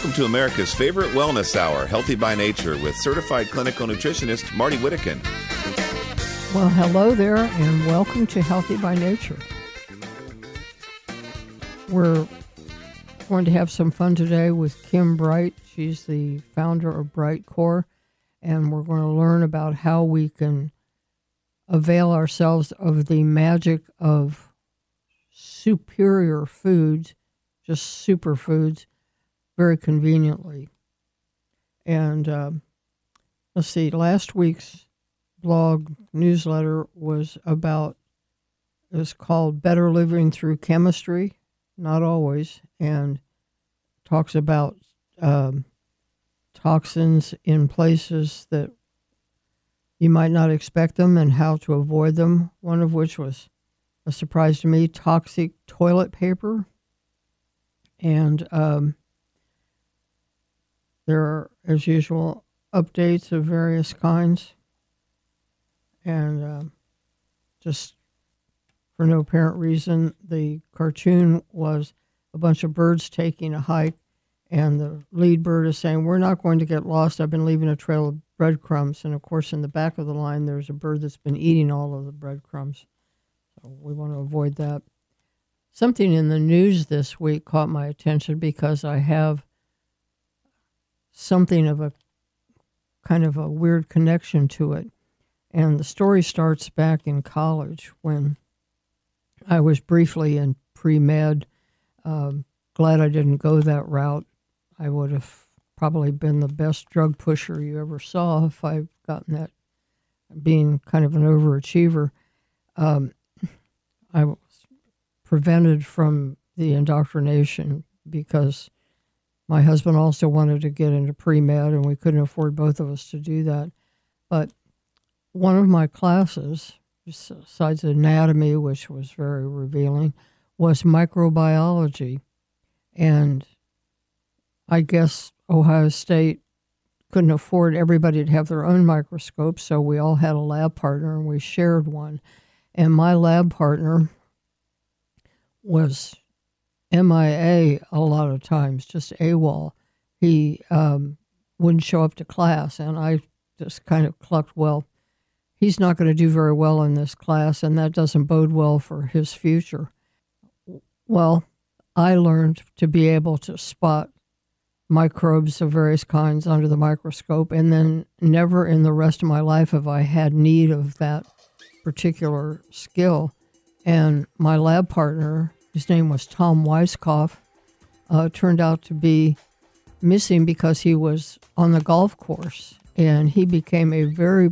Welcome to America's favorite wellness hour, Healthy by Nature, with certified clinical nutritionist Marty Whittakin. Well, hello there, and welcome to Healthy by Nature. We're going to have some fun today with Kim Bright. She's the founder of Brightcore, and we're going to learn about how we can avail ourselves of the magic of superior foods, just superfoods, very conveniently. And uh, let's see, last week's blog newsletter was about, it was called Better Living Through Chemistry, not always, and talks about um, toxins in places that you might not expect them and how to avoid them. One of which was a surprise to me toxic toilet paper. And um, there are, as usual, updates of various kinds. And uh, just for no apparent reason, the cartoon was a bunch of birds taking a hike, and the lead bird is saying, We're not going to get lost. I've been leaving a trail of breadcrumbs. And of course, in the back of the line, there's a bird that's been eating all of the breadcrumbs. So we want to avoid that. Something in the news this week caught my attention because I have something of a kind of a weird connection to it. And the story starts back in college when I was briefly in pre med. Um, glad I didn't go that route. I would have probably been the best drug pusher you ever saw if I'd gotten that, being kind of an overachiever. Um, I was prevented from the indoctrination because my husband also wanted to get into pre med, and we couldn't afford both of us to do that. But one of my classes, besides anatomy, which was very revealing, was microbiology. And I guess Ohio State couldn't afford everybody to have their own microscope, so we all had a lab partner and we shared one. And my lab partner was MIA a lot of times, just AWOL. He um, wouldn't show up to class, and I just kind of clucked, well, he's not going to do very well in this class, and that doesn't bode well for his future. Well, I learned to be able to spot microbes of various kinds under the microscope, and then never in the rest of my life have I had need of that particular skill. And my lab partner his name was Tom Weiskopf, uh, turned out to be missing because he was on the golf course and he became a very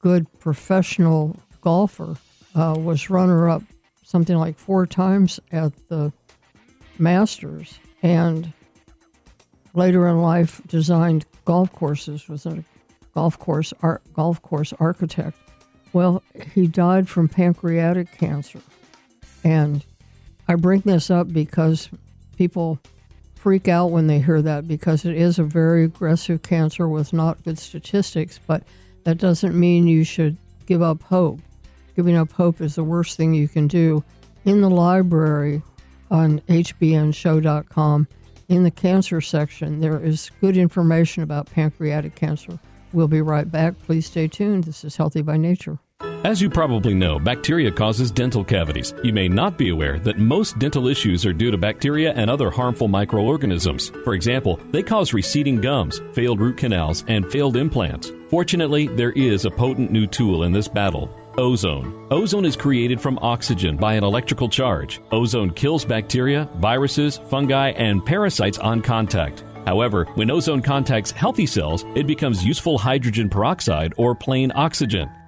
good professional golfer. Uh, was runner up something like four times at the Masters, and later in life designed golf courses. Was a golf course golf course architect. Well, he died from pancreatic cancer, and I bring this up because people freak out when they hear that because it is a very aggressive cancer with not good statistics, but that doesn't mean you should give up hope. Giving up hope is the worst thing you can do. In the library on hbnshow.com, in the cancer section, there is good information about pancreatic cancer. We'll be right back. Please stay tuned. This is Healthy by Nature. As you probably know, bacteria causes dental cavities. You may not be aware that most dental issues are due to bacteria and other harmful microorganisms. For example, they cause receding gums, failed root canals, and failed implants. Fortunately, there is a potent new tool in this battle. Ozone. Ozone is created from oxygen by an electrical charge. Ozone kills bacteria, viruses, fungi, and parasites on contact. However, when ozone contacts healthy cells, it becomes useful hydrogen peroxide or plain oxygen.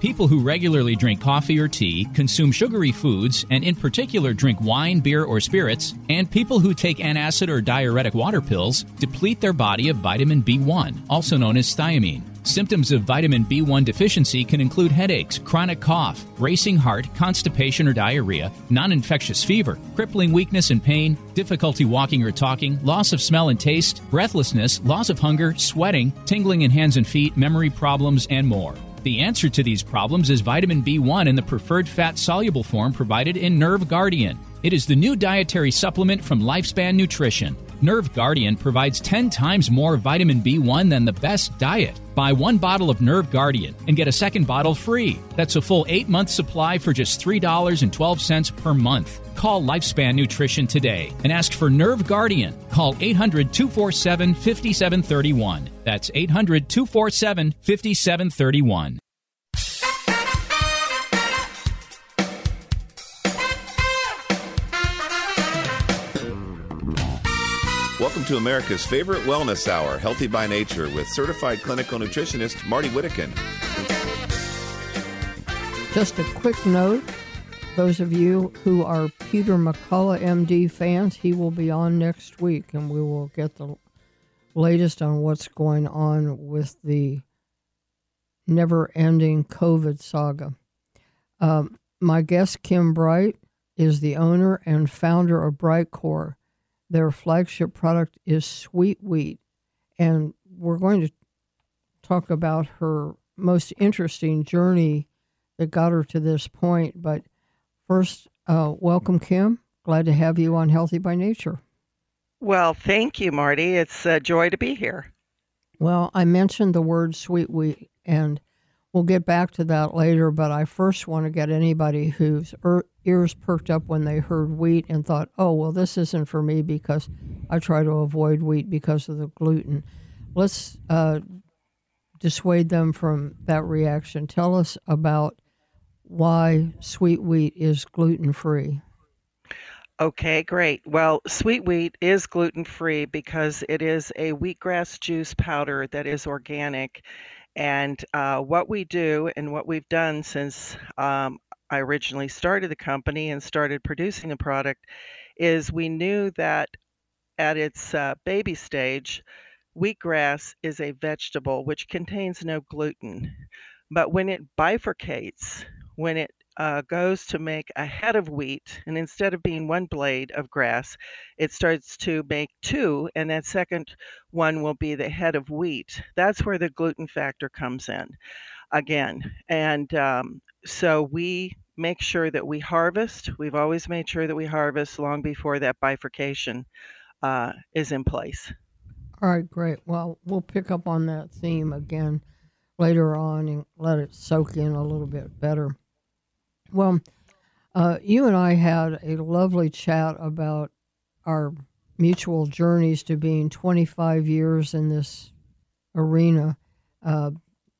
People who regularly drink coffee or tea, consume sugary foods, and in particular drink wine, beer, or spirits, and people who take antacid or diuretic water pills deplete their body of vitamin B1, also known as thiamine. Symptoms of vitamin B1 deficiency can include headaches, chronic cough, racing heart, constipation or diarrhea, non infectious fever, crippling weakness and pain, difficulty walking or talking, loss of smell and taste, breathlessness, loss of hunger, sweating, tingling in hands and feet, memory problems, and more. The answer to these problems is vitamin B1 in the preferred fat soluble form provided in Nerve Guardian. It is the new dietary supplement from Lifespan Nutrition. Nerve Guardian provides 10 times more vitamin B1 than the best diet. Buy one bottle of Nerve Guardian and get a second bottle free. That's a full eight month supply for just $3.12 per month. Call Lifespan Nutrition today and ask for Nerve Guardian. Call 800 247 5731. That's 800 247 5731. Welcome to America's favorite wellness hour, Healthy by Nature, with certified clinical nutritionist Marty Whittekin. Just a quick note those of you who are Peter McCullough MD fans, he will be on next week and we will get the latest on what's going on with the never ending COVID saga. Um, my guest, Kim Bright, is the owner and founder of Brightcore. Their flagship product is Sweet Wheat. And we're going to talk about her most interesting journey that got her to this point. But first, uh, welcome, Kim. Glad to have you on Healthy by Nature. Well, thank you, Marty. It's a joy to be here. Well, I mentioned the word sweet wheat, and we'll get back to that later. But I first want to get anybody whose ears perked up when they heard wheat and thought, oh, well, this isn't for me because I try to avoid wheat because of the gluten. Let's uh, dissuade them from that reaction. Tell us about why sweet wheat is gluten free. Okay, great. Well, sweet wheat is gluten free because it is a wheatgrass juice powder that is organic. And uh, what we do and what we've done since um, I originally started the company and started producing the product is we knew that at its uh, baby stage, wheatgrass is a vegetable which contains no gluten. But when it bifurcates, when it uh, goes to make a head of wheat, and instead of being one blade of grass, it starts to make two, and that second one will be the head of wheat. That's where the gluten factor comes in again. And um, so we make sure that we harvest. We've always made sure that we harvest long before that bifurcation uh, is in place. All right, great. Well, we'll pick up on that theme again later on and let it soak in a little bit better. Well, uh, you and I had a lovely chat about our mutual journeys to being 25 years in this arena. Uh,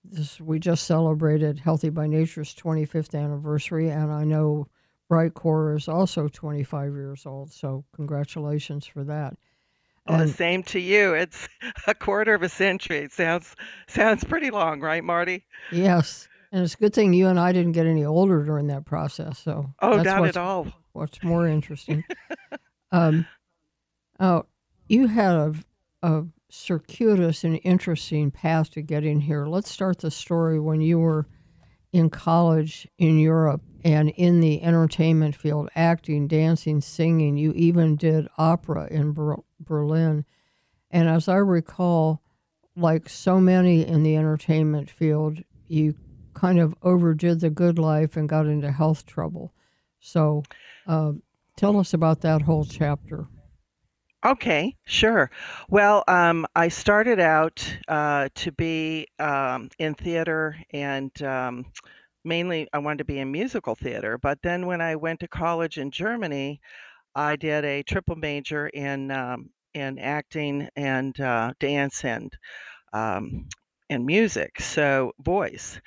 this, we just celebrated Healthy by Nature's 25th anniversary, and I know Bright Brightcore is also 25 years old. So congratulations for that. Oh, and, same to you. It's a quarter of a century. It sounds sounds pretty long, right, Marty? Yes, and it's a good thing you and I didn't get any older during that process. So oh, not at all. What's more interesting? um, oh, you had a, a circuitous and interesting path to getting here. Let's start the story when you were in college in Europe and in the entertainment field, acting, dancing, singing. You even did opera in Ber- Berlin. And as I recall, like so many in the entertainment field, you kind of overdid the good life and got into health trouble. So uh, tell us about that whole chapter. Okay, sure. Well, um, I started out uh, to be um, in theater and um, mainly I wanted to be in musical theater. But then when I went to college in Germany, I did a triple major in um, in acting and uh, dance and um, and music, so voice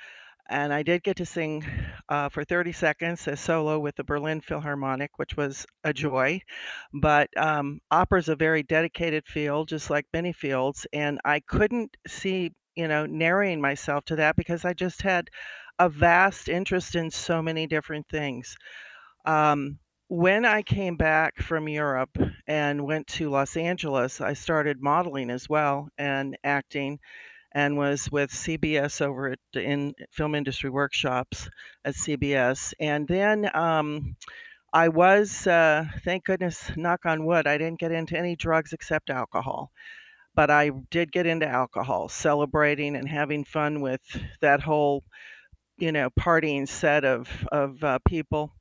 and I did get to sing uh, for 30 seconds a solo with the Berlin Philharmonic, which was a joy. But um, opera is a very dedicated field, just like many fields, and I couldn't see, you know, narrowing myself to that because I just had a vast interest in so many different things. Um, when I came back from Europe and went to Los Angeles, I started modeling as well and acting and was with CBS over at in film industry workshops at CBS. And then um, I was, uh, thank goodness, knock on wood, I didn't get into any drugs except alcohol. But I did get into alcohol, celebrating and having fun with that whole, you know, partying set of of uh, people.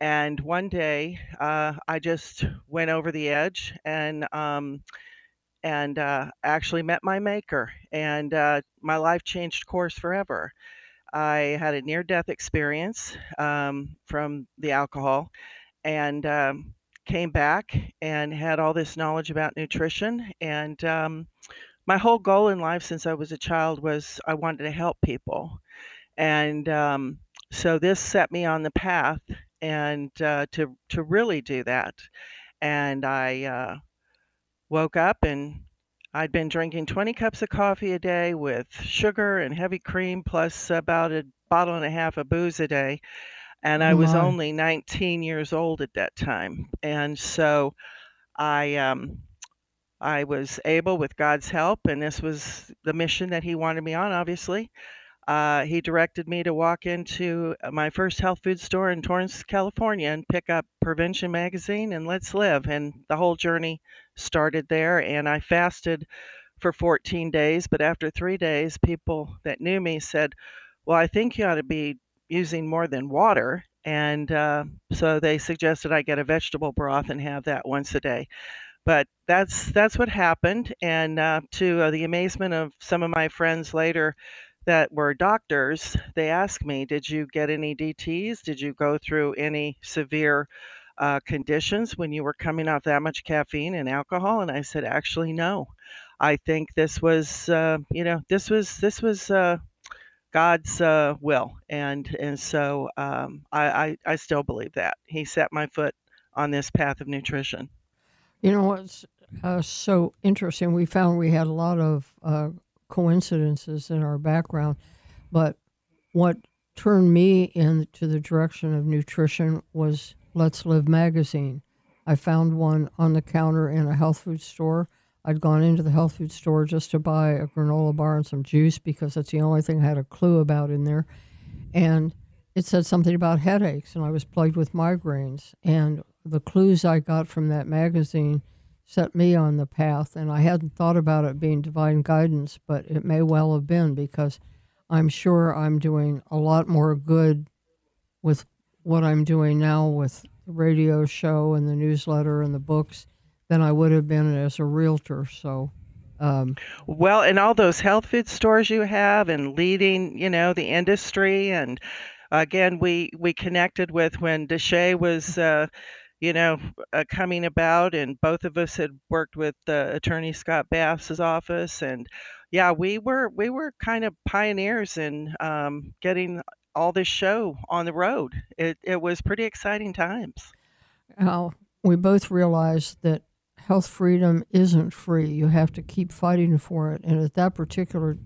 And one day, uh, I just went over the edge and um, and uh, actually met my maker, and uh, my life changed course forever. I had a near death experience um, from the alcohol and um, came back and had all this knowledge about nutrition. And um, my whole goal in life since I was a child was I wanted to help people. And um, so this set me on the path and uh, to, to really do that. And I uh, woke up and I'd been drinking 20 cups of coffee a day with sugar and heavy cream, plus about a bottle and a half of booze a day. And I Oh was my. only 19 years old at that time. And so I, um, I was able, with God's help, and this was the mission that He wanted me on, obviously. Uh, he directed me to walk into my first health food store in Torrance, California, and pick up Prevention Magazine and Let's Live. And the whole journey started there. And I fasted for 14 days. But after three days, people that knew me said, Well, I think you ought to be using more than water. And uh, so they suggested I get a vegetable broth and have that once a day. But that's that's what happened. And uh, to uh, the amazement of some of my friends later, that were doctors, they asked me, Did you get any DTs? Did you go through any severe uh, conditions when you were coming off that much caffeine and alcohol? And I said, Actually, no. I think this was, uh, you know, this was this was uh, God's uh, will, and and so um, I, I I still believe that He set my foot on this path of nutrition. You know what's uh, so interesting? We found we had a lot of uh, coincidences in our background, but what turned me into the direction of nutrition was Let's Live magazine. I found one on the counter in a health food store. I'd gone into the health food store just to buy a granola bar and some juice because that's the only thing I had a clue about in there. And it said something about headaches, and I was plagued with migraines. And the clues I got from that magazine set me on the path. And I hadn't thought about it being divine guidance, but it may well have been because I'm sure I'm doing a lot more good with what I'm doing now with the radio show and the newsletter and the books than I would have been as a realtor. So, um, Well, and all those health food stores you have, and leading, you know, the industry, and again, we we connected with when DSHEA was, uh, you know, uh, coming about, and both of us had worked with uh, Attorney Scott Bass's office, and yeah, we were we were kind of pioneers in um, getting all this show on the road. It it was pretty exciting times. how we both realized that health freedom isn't free. You have to keep fighting for it. And at that particular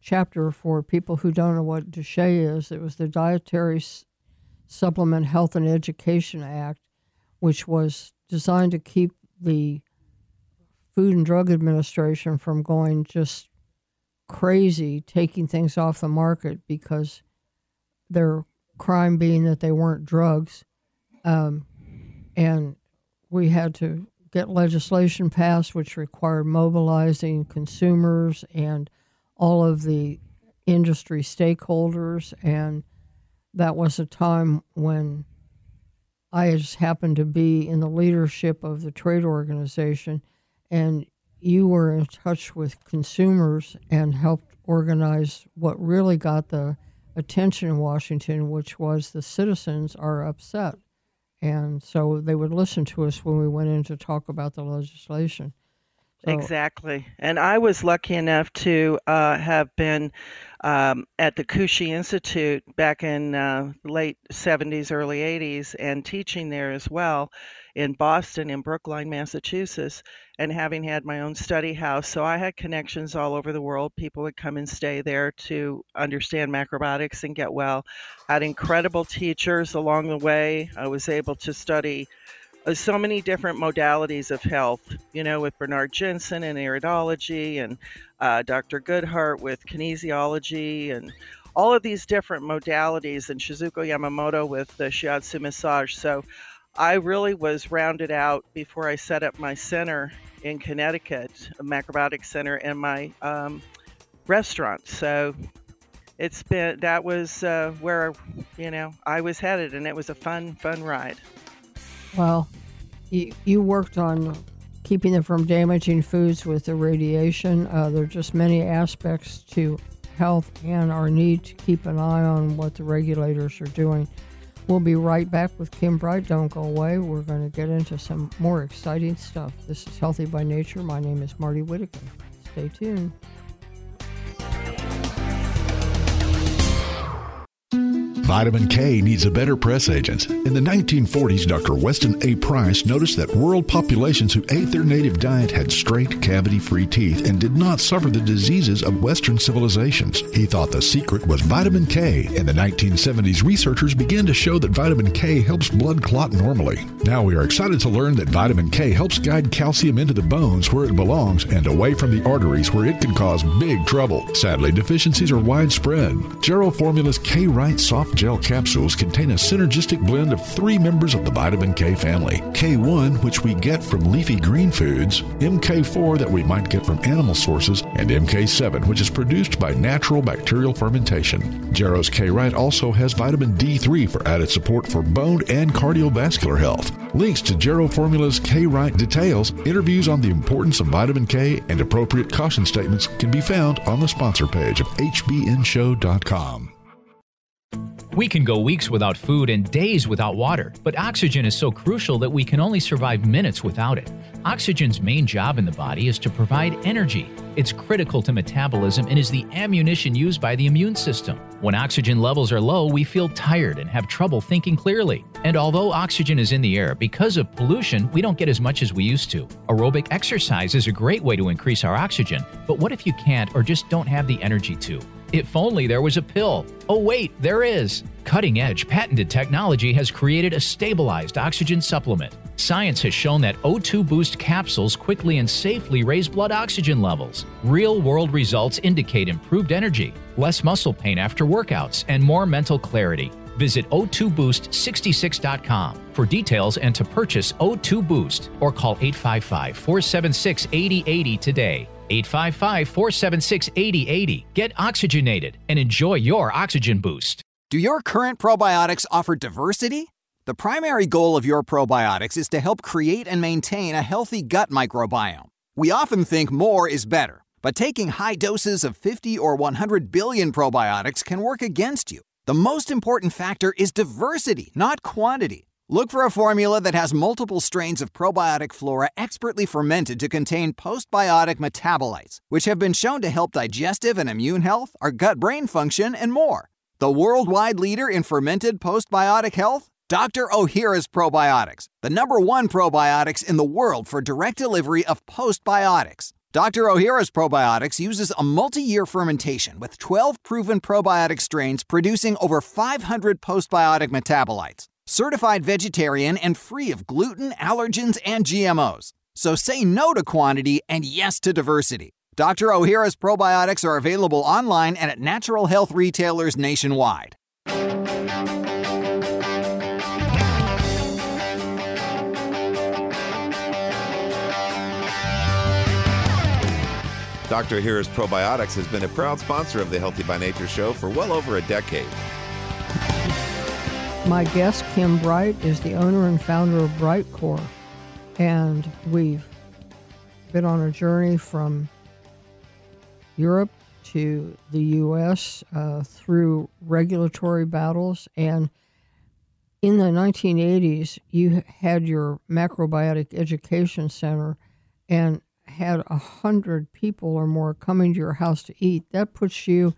chapter, for people who don't know what DSHEA is, it was the Dietary Supplement Health and Education Act, which was designed to keep the Food and Drug Administration from going just crazy, taking things off the market because their crime being that they weren't drugs. Um, and we had to get legislation passed which required mobilizing consumers and all of the industry stakeholders and that was a time when I just happened to be in the leadership of the trade organization and you were in touch with consumers and helped organize what really got the attention in Washington which was the citizens are upset and so they would listen to us when we went in to talk about the legislation. Exactly. And I was lucky enough to uh, have been um, at the Kushi Institute back in uh, late 70s, early 80s, and teaching there as well in Boston, in Brookline, Massachusetts, and having had my own study house. So I had connections all over the world. People would come and stay there to understand macrobiotics and get well. I had incredible teachers along the way. I was able to study so many different modalities of health, you know, with Bernard Jensen and iridology and uh, Dr. Goodheart with kinesiology and all of these different modalities and Shizuko Yamamoto with the shiatsu massage. So I really was rounded out before I set up my center in Connecticut, a macrobiotic center, and my um, restaurant. So it's been that was uh, where you know I was headed, and it was a fun, fun ride. Well, you, you worked on keeping them from damaging foods with the radiation. Uh, there are just many aspects to health and our need to keep an eye on what the regulators are doing. We'll be right back with Kim Bright. Don't go away. We're going to get into some more exciting stuff. This is Healthy by Nature. My name is Marty Whitaker. Stay tuned. Vitamin K needs a better press agent. In the 1940s, Dr. Weston A. Price noticed that world populations who ate their native diet had straight, cavity free teeth and did not suffer the diseases of Western civilizations. He thought the secret was vitamin K. In the 1970s, researchers began to show that vitamin K helps blood clot normally. Now we are excited to learn that vitamin K helps guide calcium into the bones where it belongs and away from the arteries where it can cause big trouble. Sadly, deficiencies are widespread. Jarrow Formula's K Right Soft Gel capsules contain a synergistic blend of three members of the vitamin K family K1, which we get from leafy green foods, MK4, that we might get from animal sources, and MK7, which is produced by natural bacterial fermentation. Jarrow's K Right also has vitamin D3 for added support for bone and cardiovascular health. Links to Jarrow Formula's K Right details, interviews on the importance of vitamin K, and appropriate caution statements can be found on the sponsor page of HBNShow.com. We can go weeks without food and days without water, but oxygen is so crucial that we can only survive minutes without it. Oxygen's main job in the body is to provide energy. It's critical to metabolism and is the ammunition used by the immune system. When oxygen levels are low, we feel tired and have trouble thinking clearly. And although oxygen is in the air, because of pollution, we don't get as much as we used to. Aerobic exercise is a great way to increase our oxygen, but what if you can't or just don't have the energy to? If only there was a pill. Oh, wait, there is. Cutting edge patented technology has created a stabilized oxygen supplement. Science has shown that O2 Boost capsules quickly and safely raise blood oxygen levels. Real world results indicate improved energy, less muscle pain after workouts, and more mental clarity. Visit O2Boost66.com for details and to purchase O2 Boost or call 855 476 8080 today. 855 476 8080. Get oxygenated and enjoy your oxygen boost. Do your current probiotics offer diversity? The primary goal of your probiotics is to help create and maintain a healthy gut microbiome. We often think more is better, but taking high doses of 50 or 100 billion probiotics can work against you. The most important factor is diversity, not quantity. Look for a formula that has multiple strains of probiotic flora expertly fermented to contain postbiotic metabolites, which have been shown to help digestive and immune health, our gut brain function, and more. The worldwide leader in fermented postbiotic health? Dr. Ohhira's Probiotics, the number one probiotics in the world for direct delivery of postbiotics. Dr. Ohhira's Probiotics uses a multi year fermentation with 12 proven probiotic strains producing over 500 postbiotic metabolites. Certified vegetarian and free of gluten, allergens, and GMOs. So say no to quantity and yes to diversity. Dr. Ohhira's probiotics are available online and at natural health retailers nationwide. Dr. Ohhira's Probiotics has been a proud sponsor of the Healthy by Nature show for well over a decade. My guest, Kim Bright, is the owner and founder of Brightcore. And we've been on a journey from Europe to the U.S. Uh, through regulatory battles. And in the 1980s, you had your macrobiotic education center. And had a hundred people or more coming to your house to eat, that puts you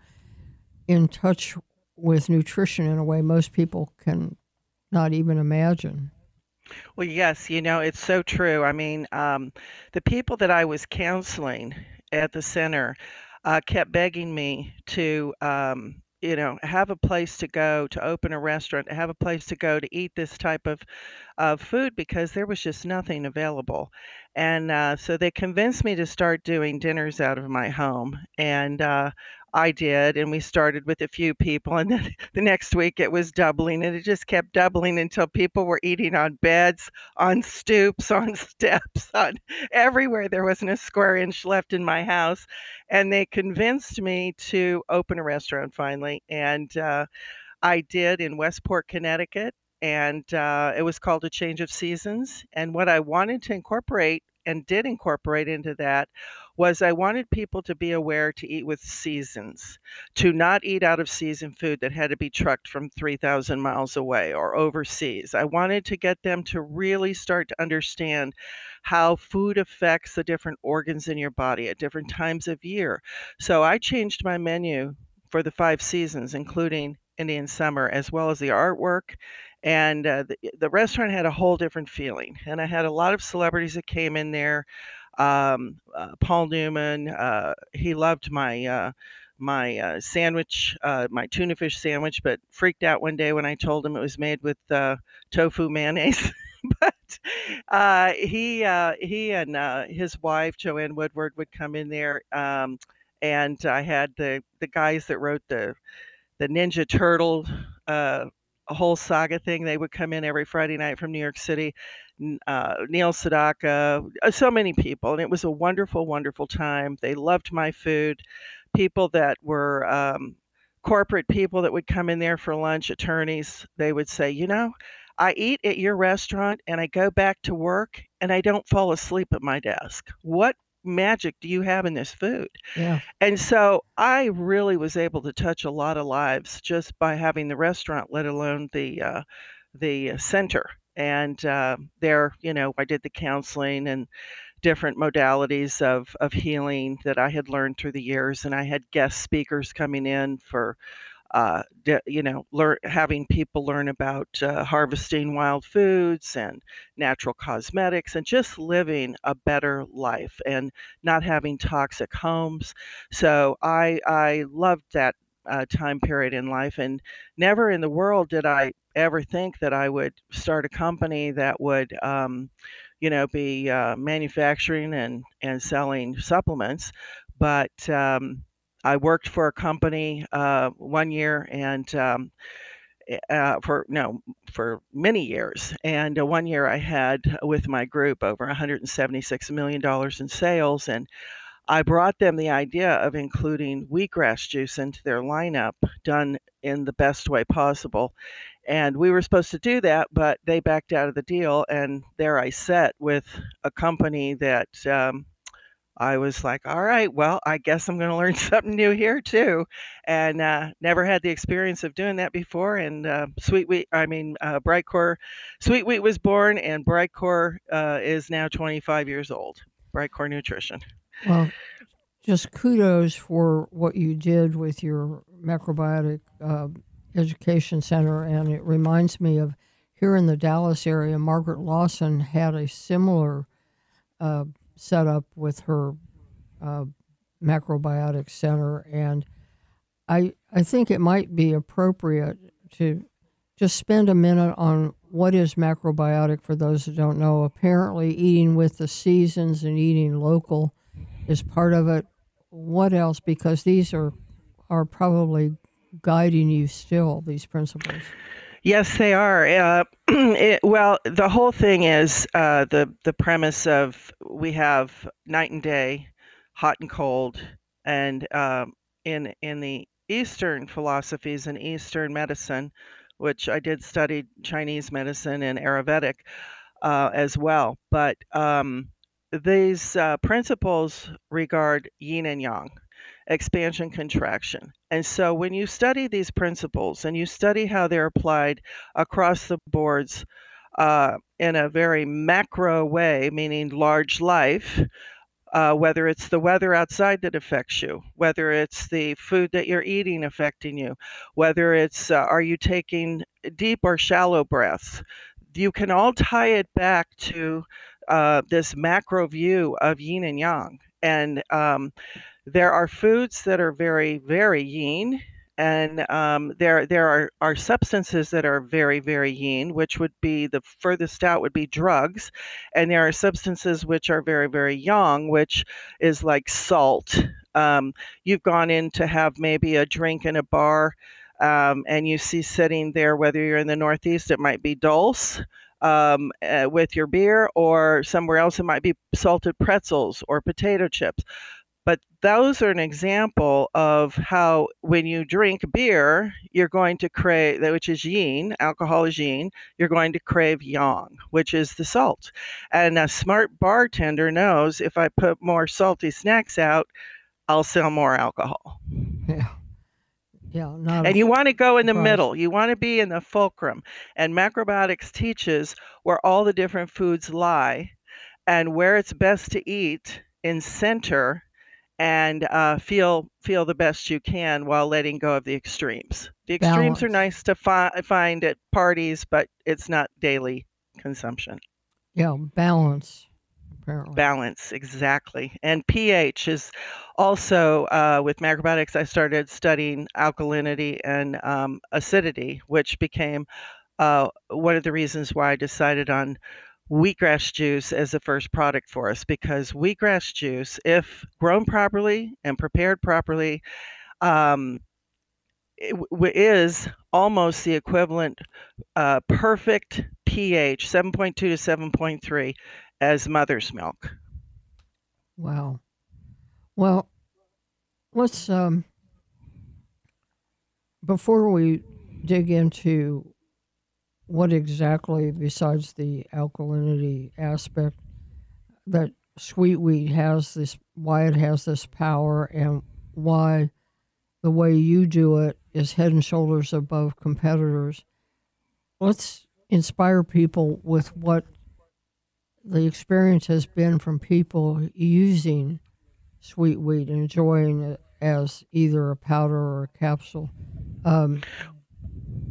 in touch with nutrition in a way most people can not even imagine. Well, yes, you know, it's so true. I mean, um, the people that I was counseling at the center uh, kept begging me to um, you know have a place to go to open a restaurant have a place to go to eat this type of of food because there was just nothing available and uh, so they convinced me to start doing dinners out of my home and uh, I did, and we started with a few people, and then the next week it was doubling, and it just kept doubling until people were eating on beds, on stoops, on steps, on everywhere. There wasn't a square inch left in my house, and they convinced me to open a restaurant finally, and uh, I did in Westport, Connecticut, and uh, it was called A Change of Seasons. And what I wanted to incorporate and did incorporate into that was I wanted people to be aware to eat with seasons, to not eat out of season food that had to be trucked from 3,000 miles away or overseas. I wanted to get them to really start to understand how food affects the different organs in your body at different times of year. So I changed my menu for the five seasons, including Indian summer, as well as the artwork and uh, the, the restaurant had a whole different feeling. And I had a lot of celebrities that came in there. Um, uh, Paul Newman, uh, he loved my uh, my uh, sandwich, uh, my tuna fish sandwich, but freaked out one day when I told him it was made with tofu mayonnaise. but he he and his wife Joanne Woodward would come in there, um, and I had the the guys that wrote the the Ninja Turtle uh, whole saga thing. They would come in every Friday night from New York City. Uh, Neil Sedaka, uh, so many people, and it was a wonderful, wonderful time. They loved my food. People that were um, corporate people that would come in there for lunch, attorneys, they would say, you know, I eat at your restaurant and I go back to work and I don't fall asleep at my desk. What magic do you have in this food? Yeah. And so I really was able to touch a lot of lives just by having the restaurant, let alone the uh, the center. And uh, there, you know, I did the counseling and different modalities of of healing that I had learned through the years, and I had guest speakers coming in for uh, you know, having people learn about uh, harvesting wild foods and natural cosmetics and just living a better life and not having toxic homes. So I I loved that uh, time period in life, and never in the world did I ever think that I would start a company that would. Um, you know, be uh, manufacturing and, and selling supplements, but um, I worked for a company uh, one year and um, eh, uh, for no for many years. And uh, one year I had with my group over 176 million dollars in sales, and I brought them the idea of including wheatgrass juice into their lineup, done in the best way possible. And we were supposed to do that, but they backed out of the deal. And there I sat with a company that um, I was like, all right, well, I guess I'm going to learn something new here too. And uh, never had the experience of doing that before. And uh, Sweet Wheat, I mean, uh, Brightcore, Sweet Wheat was born, and Brightcore uh, is now 25 years old. Brightcore Nutrition. Well, just kudos for what you did with your macrobiotic uh, education center. And it reminds me of here in the Dallas area, Margaret Lawson had a similar uh, set up with her uh, macrobiotic center, and I I think it might be appropriate to just spend a minute on what is macrobiotic for those who don't know. Apparently, eating with the seasons and eating local is part of it. What else? Because these are are probably guiding you still these principles. Yes, they are. Uh, it, well, the whole thing is uh, the the premise of we have night and day, hot and cold, and um, in in the Eastern philosophies and Eastern medicine, which I did study Chinese medicine and Ayurvedic uh, as well, but um, these uh, principles regard yin and yang expansion, contraction. And so when you study these principles and you study how they're applied across the boards uh, in a very macro way, meaning large life, uh, whether it's the weather outside that affects you, whether it's the food that you're eating affecting you, whether it's uh, are you taking deep or shallow breaths. You can all tie it back to uh, this macro view of yin and yang. And um, there are foods that are very, very yin, and um, there there are, are substances that are very very yin which would be the furthest out would be drugs and there are substances which are very very yang which is like salt. Um, you've gone in to have maybe a drink in a bar um, and you see sitting there whether you're in the northeast it might be dulse um, uh, with your beer or somewhere else it might be salted pretzels or potato chips those are an example of how when you drink beer, you're going to crave, which is yin, alcohol is yin, you're going to crave yang, which is the salt. And a smart bartender knows if I put more salty snacks out, I'll sell more alcohol. Yeah. Yeah, and you want to go in the middle. You want to be in the fulcrum. And macrobiotics teaches where all the different foods lie and where it's best to eat in center and uh, feel feel the best you can while letting go of the extremes. The extremes Balance. are nice to fi- find at parties, but it's not daily consumption. Yeah, balance. Apparently. Balance, exactly. And pH is also uh, with macrobiotics. I started studying alkalinity and um, acidity, which became uh, one of the reasons why I decided on wheatgrass juice as the first product for us because wheatgrass juice, if grown properly and prepared properly, um, is almost the equivalent uh, perfect pH 7.2 to 7.3 as mother's milk. Wow. Well, let's um, before we dig into what exactly, besides the alkalinity aspect, that sweet wheat has this, why it has this power, and why the way you do it is head and shoulders above competitors. Let's inspire people with what the experience has been from people using sweet wheat enjoying it as either a powder or a capsule. Um,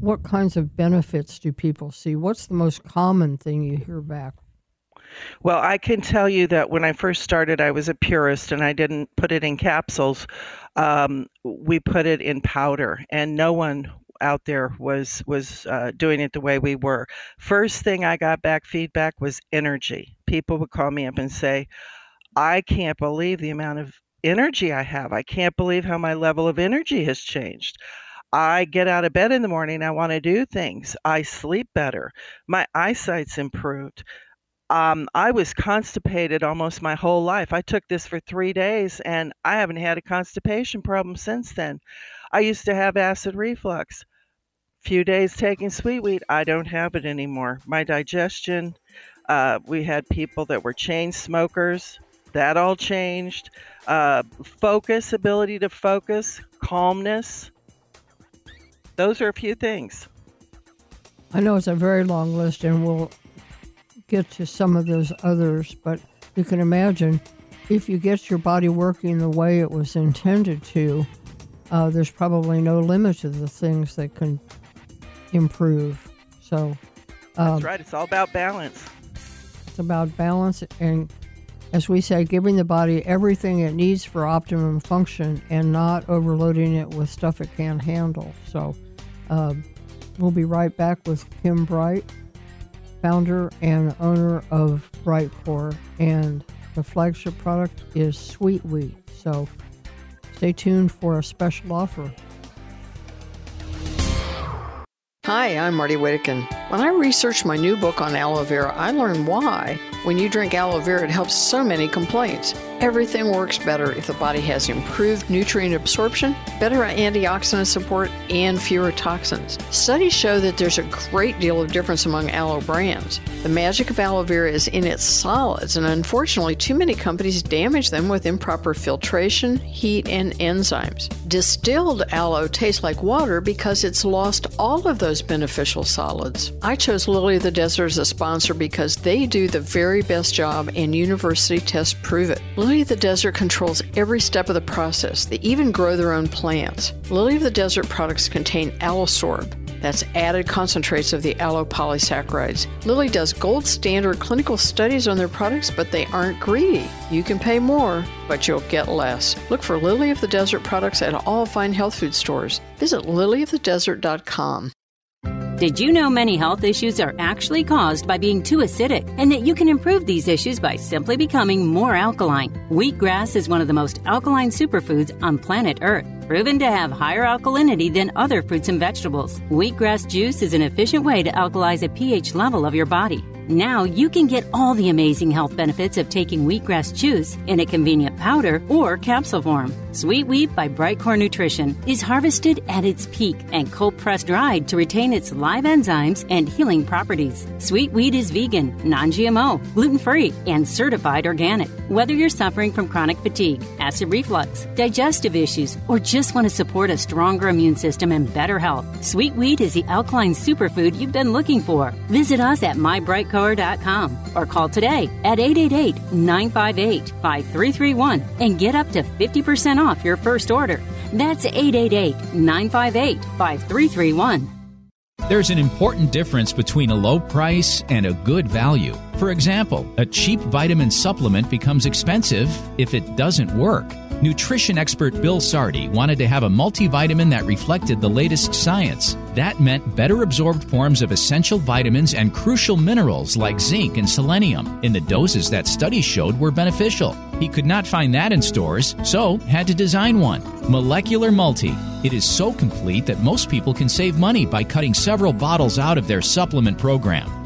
what kinds of benefits do people see? What's the most common thing you hear back? Well, I can tell you that when I first started, I was a purist and I didn't put it in capsules. Um, we put it in powder, and no one out there was was uh, doing it the way we were. First thing I got back feedback was energy. People would call me up and say, "I can't believe the amount of energy I have. I can't believe how my level of energy has changed. I get out of bed in the morning. I want to do things. I sleep better. My eyesight's improved. Um, I was constipated almost my whole life. I took this for three days and I haven't had a constipation problem since then. I used to have acid reflux. Few days taking sweet wheat, I don't have it anymore. My digestion, uh, we had people that were chain smokers. That all changed. Uh, focus, ability to focus, calmness. Those are a few things. I know it's a very long list, and we'll get to some of those others, but you can imagine if you get your body working the way it was intended to, uh, there's probably no limit to the things that can improve. So, um, that's right. It's all about balance. It's about balance, and as we say, giving the body everything it needs for optimum function and not overloading it with stuff it can't handle. So, uh, we'll be right back with Kim Bright, founder and owner of Brightcore, and the flagship product is Sweet Wheat. So stay tuned for a special offer. Hi, I'm Marty Whittekin. When I researched my new book on aloe vera, I learned why. When you drink aloe vera, it helps so many complaints. Everything works better if the body has improved nutrient absorption, better antioxidant support, and fewer toxins. Studies show that there's a great deal of difference among aloe brands. The magic of aloe vera is in its solids, and unfortunately, too many companies damage them with improper filtration, heat, and enzymes. Distilled aloe tastes like water because it's lost all of those beneficial solids. I chose Lily of the Desert as a sponsor because they do the very best job and university tests prove it. Lily of the Desert controls every step of the process. They even grow their own plants. Lily of the Desert products contain Aloesorb. That's added concentrates of the aloe polysaccharides. Lily does gold standard clinical studies on their products, but they aren't greedy. You can pay more, but you'll get less. Look for Lily of the Desert products at all fine health food stores. Visit lilyofthedesert.com. Did you know many health issues are actually caused by being too acidic and that you can improve these issues by simply becoming more alkaline? Wheatgrass is one of the most alkaline superfoods on planet Earth, proven to have higher alkalinity than other fruits and vegetables. Wheatgrass juice is an efficient way to alkalize a pH level of your body. Now you can get all the amazing health benefits of taking wheatgrass juice in a convenient powder or capsule form. Sweet Wheat by Brightcore Nutrition is harvested at its peak and cold pressed dried to retain its live enzymes and healing properties. Sweet Wheat is vegan, non GMO, gluten free, and certified organic. Whether you're suffering from chronic fatigue, acid reflux, digestive issues, or just want to support a stronger immune system and better health, Sweet Wheat is the alkaline superfood you've been looking for. Visit us at mybrightcore.com or call today at 888 958 5331 and get up to 50% off your first order. That's 888 958 5331. There's an important difference between a low price and a good value. For example, a cheap vitamin supplement becomes expensive if it doesn't work. Nutrition expert Bill Sardi wanted to have a multivitamin that reflected the latest science. That meant better absorbed forms of essential vitamins and crucial minerals like zinc and selenium in the doses that studies showed were beneficial. He could not find that in stores, so had to design one. Molecular Multi. It is so complete that most people can save money by cutting several bottles out of their supplement program.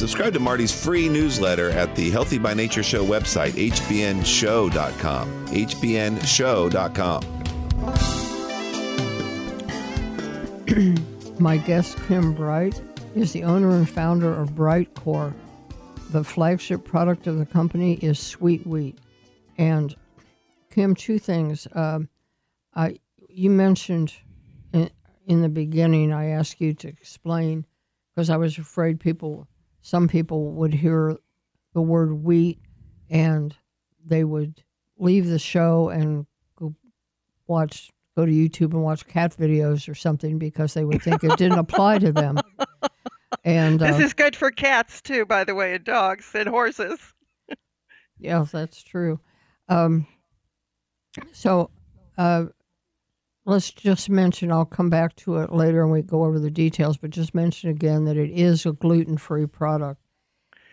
Subscribe to Marty's free newsletter at the Healthy by Nature Show website, hbnshow.com. hbnshow.com. My guest, Kim Bright, is the owner and founder of Brightcore. The flagship product of the company is Sweet Wheat. And Kim, two things. Uh, I you mentioned in, in the beginning. I asked you to explain because I was afraid people some people would hear the word wheat and they would leave the show and go watch go to YouTube and watch cat videos or something because they would think it didn't apply to them. And uh, this is good for cats too, by the way, and dogs and horses. yes, that's true. Um, so uh, let's just mention, I'll come back to it later and we go over the details, but just mention again that it is a gluten free product.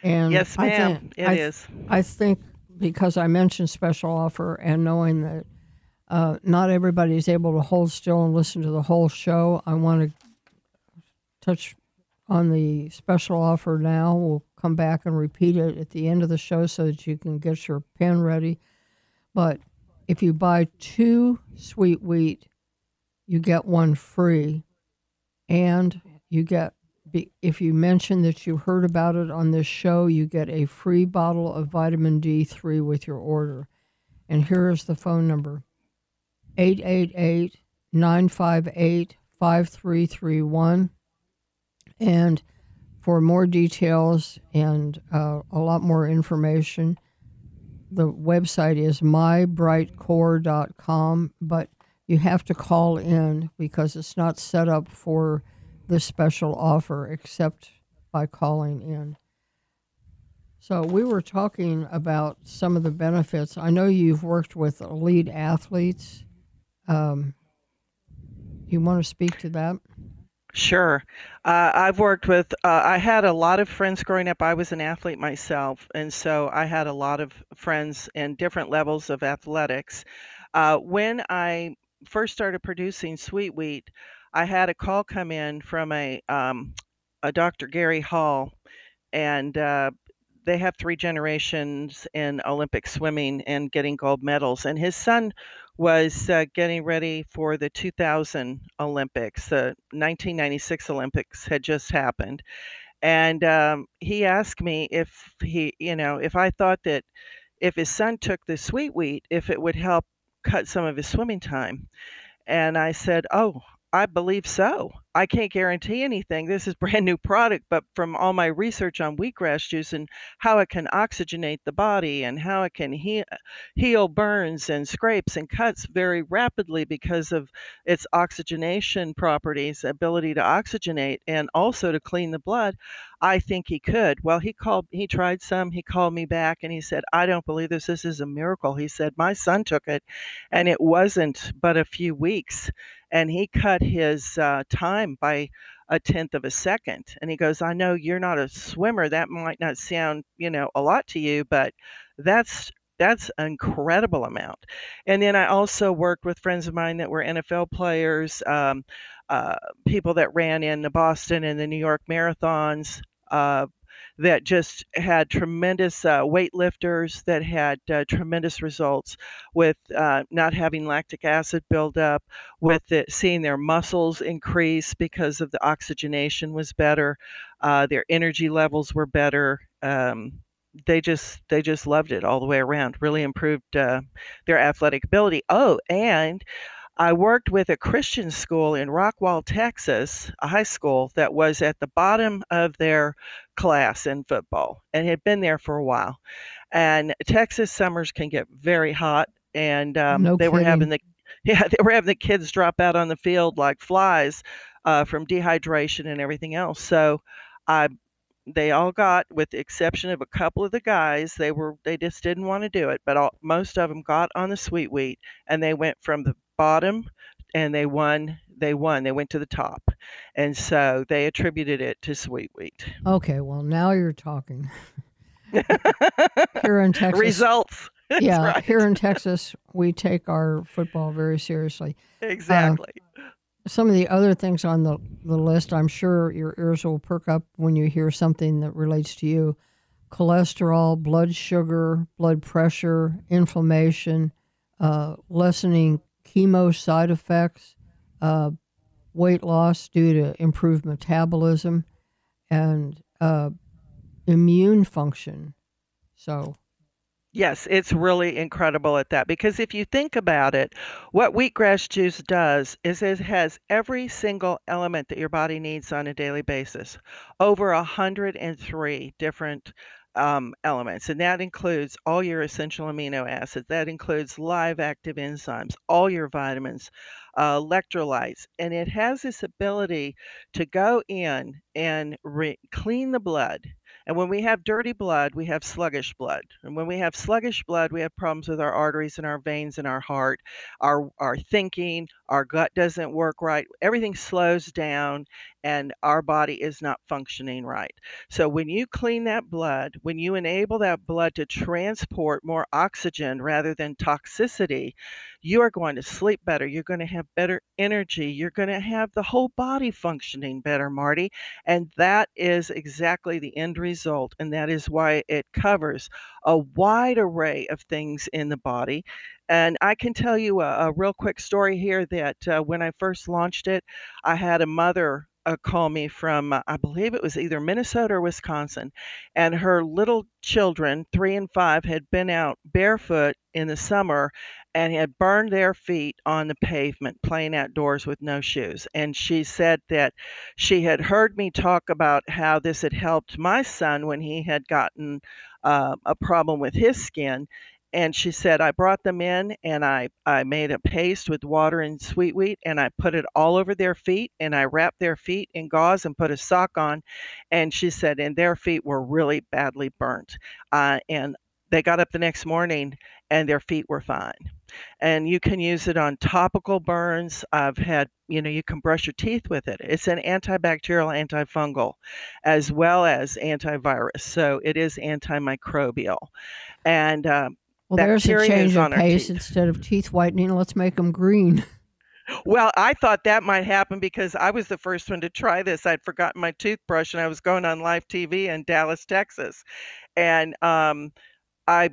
And yes, ma'am, I think, it I, is. I think because I mentioned special offer and knowing that uh, not everybody is able to hold still and listen to the whole show, I want to touch on the special offer now. We'll come back and repeat it at the end of the show so that you can get your pen ready. But if you buy two sweet wheat you get one free, and you get if you mention that you heard about it on this show, you get a free bottle of vitamin D3 with your order. And here is the phone number 888 958 5331. And for more details and uh, a lot more information, the website is mybrightcore.com. But you have to call in because it's not set up for the special offer except by calling in. So we were talking about some of the benefits. I know you've worked with elite athletes. Um, you want to speak to that? Sure. Uh, I've worked with, uh, I had a lot of friends growing up. I was an athlete myself, and so I had a lot of friends in different levels of athletics. Uh, when I first started producing sweet wheat, I had a call come in from a um, a Dr. Gary Hall, and uh, they have three generations in Olympic swimming and getting gold medals. And his son was uh, getting ready for the 2000 Olympics. The 1996 Olympics had just happened, and um, he asked me if he, you know, if I thought that if his son took the sweet wheat, if it would help cut some of his swimming time. And I said, "Oh, I believe so. I can't guarantee anything. This is brand new product, but from all my research on wheatgrass juice and how it can oxygenate the body and how it can he- heal burns and scrapes and cuts very rapidly because of its oxygenation properties, ability to oxygenate and also to clean the blood, I think he could. Well, he called he tried some, he called me back and he said, "I don't believe this. This is a miracle." He said, "My son took it and it wasn't but a few weeks and he cut his uh, time by a tenth of a second. And he goes, I know you're not a swimmer. That might not sound, you know, a lot to you, but that's that's an incredible amount. And then I also worked with friends of mine that were NFL players, um, uh, people that ran in the Boston and the New York marathons, uh, that just had tremendous uh, weightlifters that had uh, tremendous results with uh, not having lactic acid buildup, with it, seeing their muscles increase because of the oxygenation was better, uh, their energy levels were better. Um, they just they just loved it all the way around. Really improved uh, their athletic ability. Oh, and I worked with a Christian school in Rockwall, Texas, a high school that was at the bottom of their class in football and had been there for a while. And Texas summers can get very hot, and um, No they were having the yeah they were having the kids drop out on the field like flies uh, from dehydration and everything else. So I they all got with the exception of a couple of the guys they were they just didn't want to do it but all, most of them got on the sweet wheat and they went from the bottom and they won they won they went to the top and so they attributed it to sweet wheat Okay, well, now you're talking. Here in Texas, results That's yeah, right. here in Texas, we take our football very seriously. exactly Some of the other things on the, the list, I'm sure your ears will perk up when you hear something that relates to you cholesterol, blood sugar, blood pressure, inflammation, uh, lessening chemo side effects, uh, weight loss due to improved metabolism, and uh, immune function. So, Yes, it's really incredible at that because if you think about it, what wheatgrass juice does is it has every single element that your body needs on a daily basis. Over 103 different um, elements, and that includes all your essential amino acids, that includes live active enzymes, all your vitamins, uh, electrolytes, and it has this ability to go in and re- clean the blood and when we have dirty blood, we have sluggish blood. And when we have sluggish blood, we have problems with our arteries and our veins and our heart, our our thinking, our gut doesn't work right. Everything slows down and our body is not functioning right. So when you clean that blood, when you enable that blood to transport more oxygen rather than toxicity, you are going to sleep better. You're going to have better energy. You're going to have the whole body functioning better, Marty. And that is exactly the end result. And that is why it covers a wide array of things in the body. And I can tell you a, a real quick story here that uh, when I first launched it, I had a mother. Uh, call me from, uh, I believe it was either Minnesota or Wisconsin, and her little children, three and five, had been out barefoot in the summer and had burned their feet on the pavement playing outdoors with no shoes. And she said that she had heard me talk about how this had helped my son when he had gotten uh, a problem with his skin. And she said, I brought them in and I, I made a paste with water and sweet wheat and I put it all over their feet and I wrapped their feet in gauze and put a sock on. And she said, and their feet were really badly burnt. Uh, and they got up the next morning and their feet were fine. And you can use it on topical burns. I've had, you know, you can brush your teeth with it. It's an antibacterial, antifungal, as well as antivirus. So it is antimicrobial. And um, well, there's a change of pace. Instead of teeth whitening, let's make them green. Well, I thought that might happen because I was the first one to try this. I'd forgotten my toothbrush and I was going on live TV in Dallas, Texas. And um, I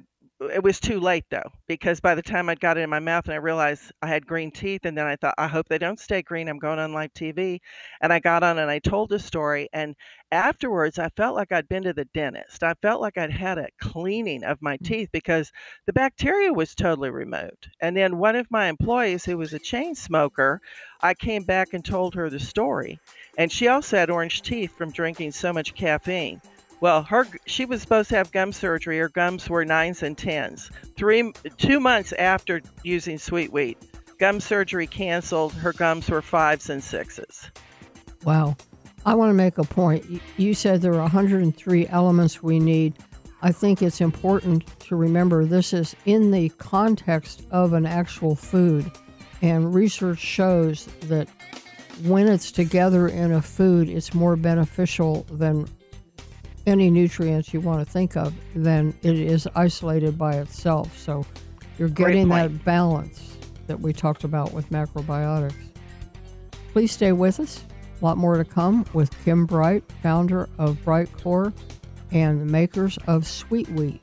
it was too late though because by the time I'd got it in my mouth and I realized I had green teeth and then I thought I hope they don't stay green I'm going on live TV and I got on and I told the story and afterwards I felt like I'd been to the dentist I felt like I'd had a cleaning of my mm. teeth because the bacteria was totally removed and then one of my employees who was a chain smoker I came back and told her the story and she also had orange teeth from drinking so much caffeine well, her she was supposed to have gum surgery. Her gums were nines and tens. Three two months after using sweet wheat, gum surgery canceled. Her gums were fives and sixes. Wow. I want to make a point. You said there are 103 elements we need. I think it's important to remember this is in the context of an actual food. And research shows that when it's together in a food, it's more beneficial than any nutrients you want to think of, then it is isolated by itself. So you're getting that balance that we talked about with macrobiotics. Please stay with us. A lot more to come with Kim Bright, founder of Brightcore and the makers of Sweet Wheat.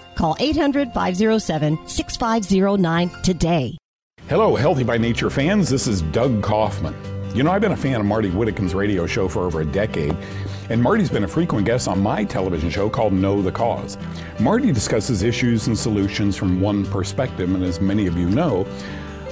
Call 800 507 6509 today. Hello, Healthy by Nature fans. This is Doug Kaufman. You know, I've been a fan of Marty Whittekin's radio show for over a decade, and Marty's been a frequent guest on my television show called Know the Cause. Marty discusses issues and solutions from one perspective, and as many of you know,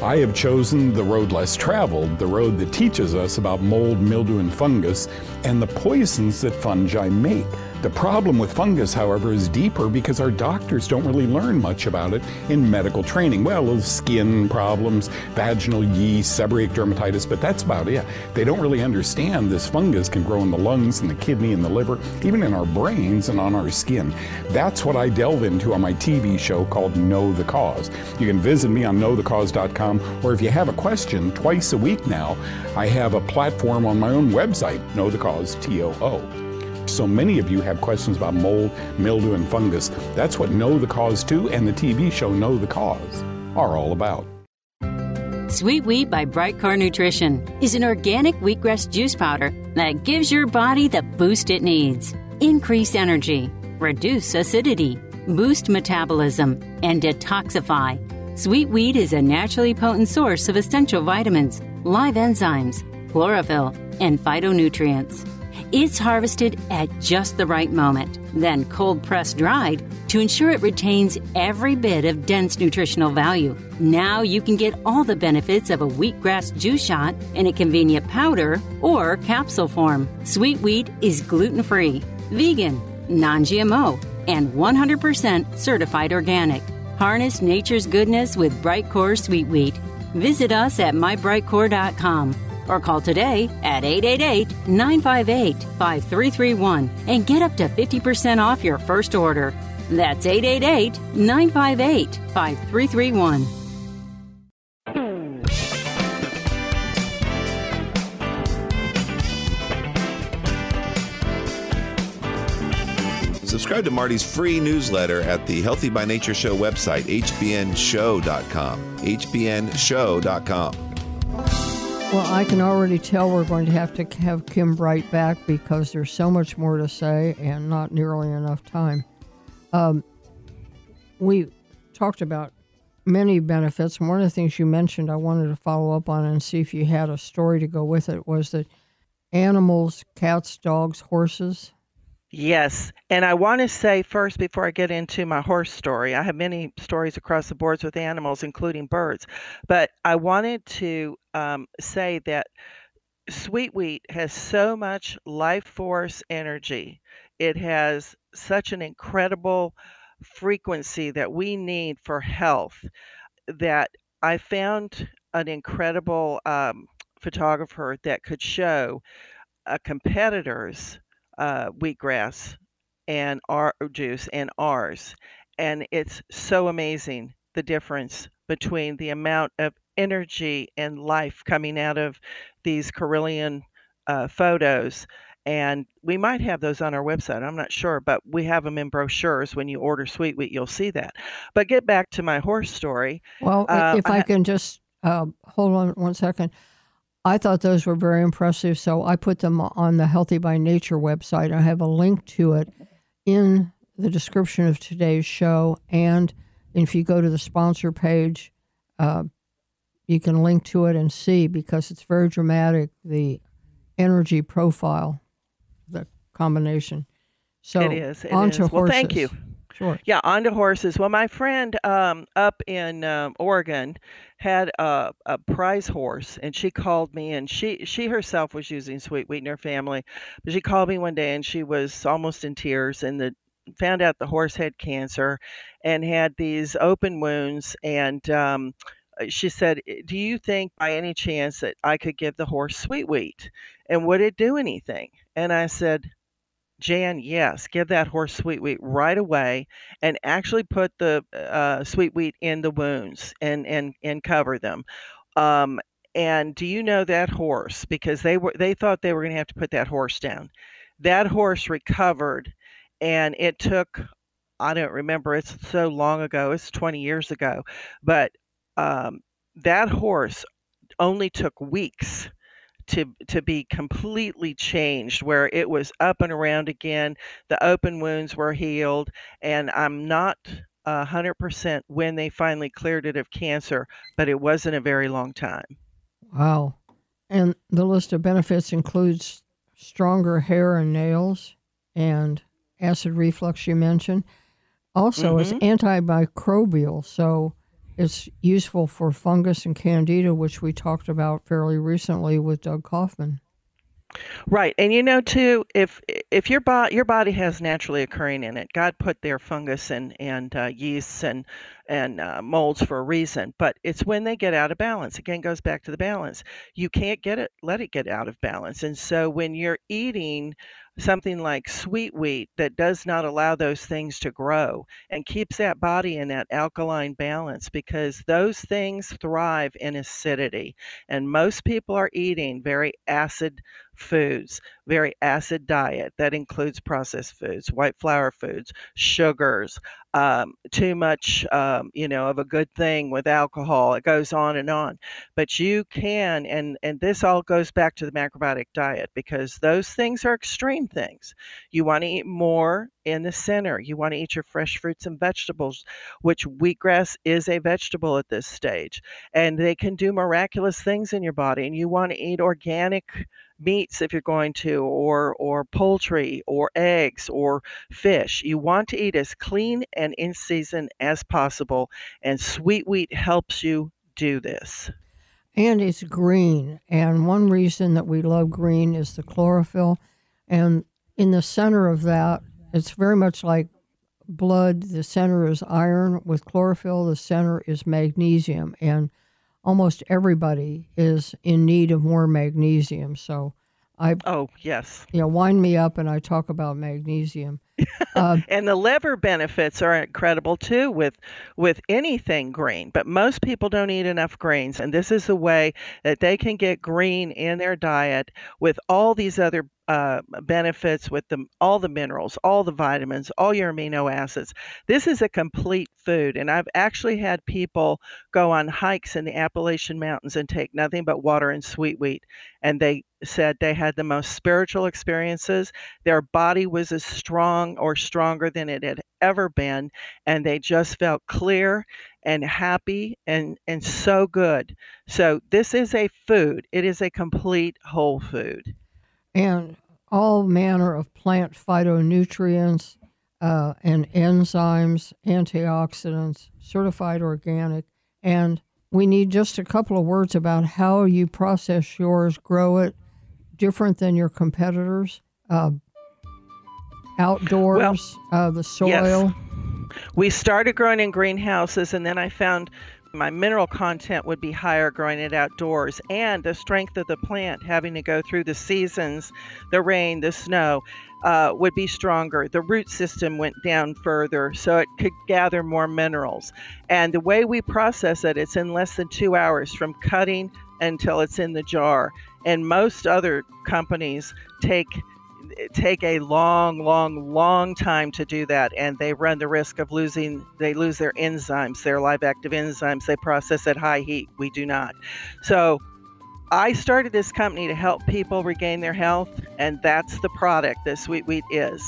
I have chosen the road less traveled, the road that teaches us about mold, mildew, and fungus, and the poisons that fungi make. The problem with fungus, however, is deeper because our doctors don't really learn much about it in medical training. Well, skin problems, vaginal yeast, seborrheic dermatitis, but that's about it. They don't really understand this fungus can grow in the lungs and the kidney and the liver, even in our brains and on our skin. That's what I delve into on my TV show called Know the Cause. You can visit me on knowthecause.com, or if you have a question, twice a week now, I have a platform on my own website, Know the Cause, T O O. So many of you have questions about mold, mildew, and fungus. That's what Know the Cause 2 and the TV show Know the Cause are all about. Sweet Wheat by Brightcore Nutrition is an organic wheatgrass juice powder that gives your body the boost it needs. Increase energy, reduce acidity, boost metabolism, and detoxify. Sweet wheat is a naturally potent source of essential vitamins, live enzymes, chlorophyll, and phytonutrients. It's harvested at just the right moment, then cold pressed dried to ensure it retains every bit of dense nutritional value. Now you can get all the benefits of a wheatgrass juice shot in a convenient powder or capsule form. Sweet wheat is gluten free, vegan, non GMO, and 100% certified organic. Harness nature's goodness with Brightcore Sweet Wheat. Visit us at mybrightcore.com or call today at 888 958 5331 and get up to 50% off your first order. That's 888 958 5331. Subscribe to Marty's free newsletter at the Healthy by Nature Show website, hbnshow.com. hbnshow.com. Well, I can already tell we're going to have to have Kim Bright back because there's so much more to say and not nearly enough time. Um, we talked about many benefits. And one of the things you mentioned, I wanted to follow up on and see if you had a story to go with it, was that animals, cats, dogs, horses, Yes. And I want to say first, before I get into my horse story, I have many stories across the boards with animals, including birds. But I wanted to um, say that sweet wheat has so much life force energy. It has such an incredible frequency that we need for health that I found an incredible um, photographer that could show a competitor's uh, wheatgrass and our juice and ours. And it's so amazing the difference between the amount of energy and life coming out of these Kirlian uh, photos. And we might have those on our website. I'm not sure, but we have them in brochures. When you order Sweet Wheat, you'll see that. But get back to my horse story. Well, Uh, if I, I- can just uh, hold on one second. I thought those were very impressive, so I put them on the Healthy by Nature website. I have a link to it in the description of today's show, and if you go to the sponsor page, uh, you can link to it and see because it's very dramatic the energy profile, the combination. So it is. It on to is. Well, thank you. Sure. Yeah, onto horses. Well, my friend um, up in um, Oregon had a, a prize horse, and she called me, and she she herself was using sweet wheat in her family, but she called me one day, and she was almost in tears, and the found out the horse had cancer, and had these open wounds, and um, uh, she said, "Do you think by any chance that I could give the horse sweet wheat, and would it do anything?" And I said. Jan, yes, give that horse sweet wheat right away, and actually put the uh, sweet wheat in the wounds and and and cover them. Um, and do you know that horse? Because they were they thought they were going to have to put that horse down. That horse recovered, and it took I don't remember. It's so long ago. It's 20 years ago, but um, that horse only took weeks to to be completely changed where it was up and around again the open wounds were healed and i'm not a 100% when they finally cleared it of cancer but it wasn't a very long time Wow. And the list of benefits includes stronger hair and nails and acid reflux, you mentioned. Also, it's mm-hmm. antimicrobial, so it's useful for fungus and candida, which we talked about fairly recently with Doug Kaufman. Right, and you know too, if if your body your body has naturally occurring in it, God put there fungus and and uh, yeasts and and uh, molds for a reason. But it's when they get out of balance. Again, goes back to the balance. You can't get it, let it get out of balance. And so when you're eating something like sweet wheat that does not allow those things to grow and keeps that body in that alkaline balance because those things thrive in acidity. And most people are eating very acid foods very acid diet that includes processed foods white flour foods sugars um, too much um, you know of a good thing with alcohol. It goes on and on. But you can and and this all goes back to the macrobiotic diet because those things are extreme things. You want to eat more in the center. You want to eat your fresh fruits and vegetables which wheatgrass is a vegetable at this stage. And they can do miraculous things in your body and you want to eat organic meats if you're going to or or poultry or eggs or fish you want to eat as clean and in season as possible and sweet wheat helps you do this And it's green. And one reason that we love green is the chlorophyll. And in the center of that, it's very much like blood. The center is iron. With chlorophyll, the center is magnesium. And almost everybody is in need of more magnesium. So I, oh yes you know, wind me up and I talk about magnesium. Uh, and the liver benefits are incredible too with with anything green but most people don't eat enough greens and this is a way that they can get green in their diet with all these other uh, benefits with the, all the minerals, all the vitamins, all your amino acids. This is a complete food. And I've actually had people go on hikes in the Appalachian Mountains and take nothing but water and sweet wheat. And they said they had the most spiritual experiences. Their body was as strong strong or stronger than it had ever been. And they just felt clear and happy and, and so good. So, this is a food, it is a complete whole food. And all manner of plant phytonutrients uh, and enzymes, antioxidants, certified organic. And we need just a couple of words about how you process yours, grow it, different than your competitors. Uh, outdoors, well, uh, the soil. Yes. We started growing in greenhouses, and then I found my mineral content would be higher growing it outdoors and the strength of the plant having to go through the seasons the rain the snow uh, would be stronger the root system went down further so it could gather more minerals and the way we process it it's in less than two hours from cutting until it's in the jar and most other companies take take a long, long, long time to do that, and they run the risk of losing. They lose their enzymes, their live active enzymes. They process at high heat. We do not. So, I started this company to help people regain their health, and that's the product that Sweet Wheat is.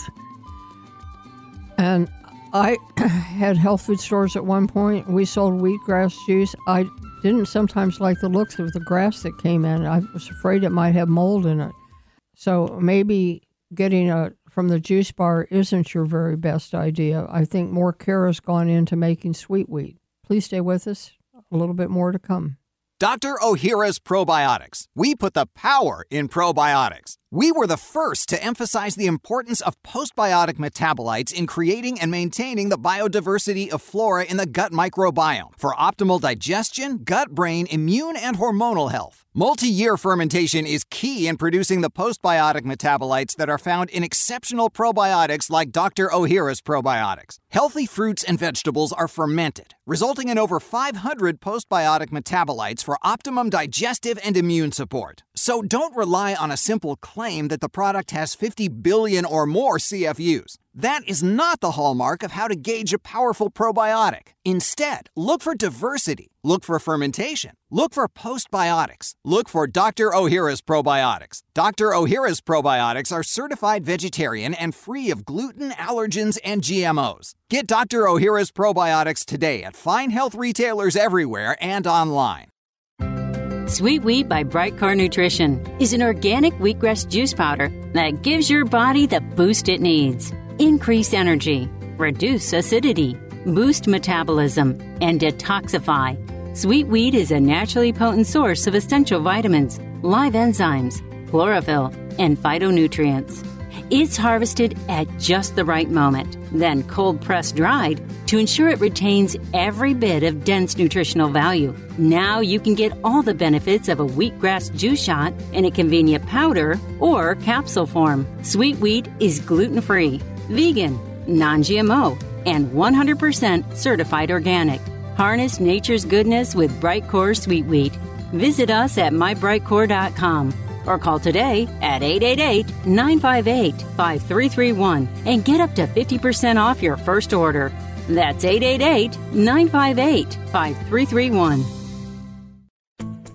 And I had health food stores at one point. We sold wheatgrass juice. I didn't sometimes like the looks of the grass that came in. I was afraid it might have mold in it. So maybe getting a from the juice bar isn't your very best idea. I think more care has gone into making sweet wheat. Please stay with us. A little bit more to come. Dr. Ohhira's Probiotics. We put the power in probiotics. We were the first to emphasize the importance of postbiotic metabolites in creating and maintaining the biodiversity of flora in the gut microbiome for optimal digestion, gut brain, immune, and hormonal health. Multi year fermentation is key in producing the postbiotic metabolites that are found in exceptional probiotics like Dr. Ohhira's probiotics. Healthy fruits and vegetables are fermented, resulting in over 500 postbiotic metabolites for optimum digestive and immune support. So don't rely on a simple claim that the product has 50 billion or more CFUs. That is not the hallmark of how to gauge a powerful probiotic. Instead, look for diversity, look for fermentation, look for postbiotics, look for Dr. Ohhira's probiotics. Dr. Ohhira's probiotics are certified vegetarian and free of gluten, allergens, and GMOs. Get Dr. Ohhira's probiotics today at fine health retailers everywhere and online. Sweet Wheat by Brightcore Nutrition is an organic wheatgrass juice powder that gives your body the boost it needs increase energy, reduce acidity, boost metabolism, and detoxify. Sweet wheat is a naturally potent source of essential vitamins, live enzymes, chlorophyll, and phytonutrients. It's harvested at just the right moment, then cold pressed dried to ensure it retains every bit of dense nutritional value. Now you can get all the benefits of a wheatgrass juice shot in a convenient powder or capsule form. Sweet wheat is gluten free vegan, non GMO, and 100% certified organic. Harness nature's goodness with Brightcore Sweet Wheat. Visit us at mybrightcore.com or call today at 888 958 5331 and get up to 50% off your first order. That's 888 958 5331.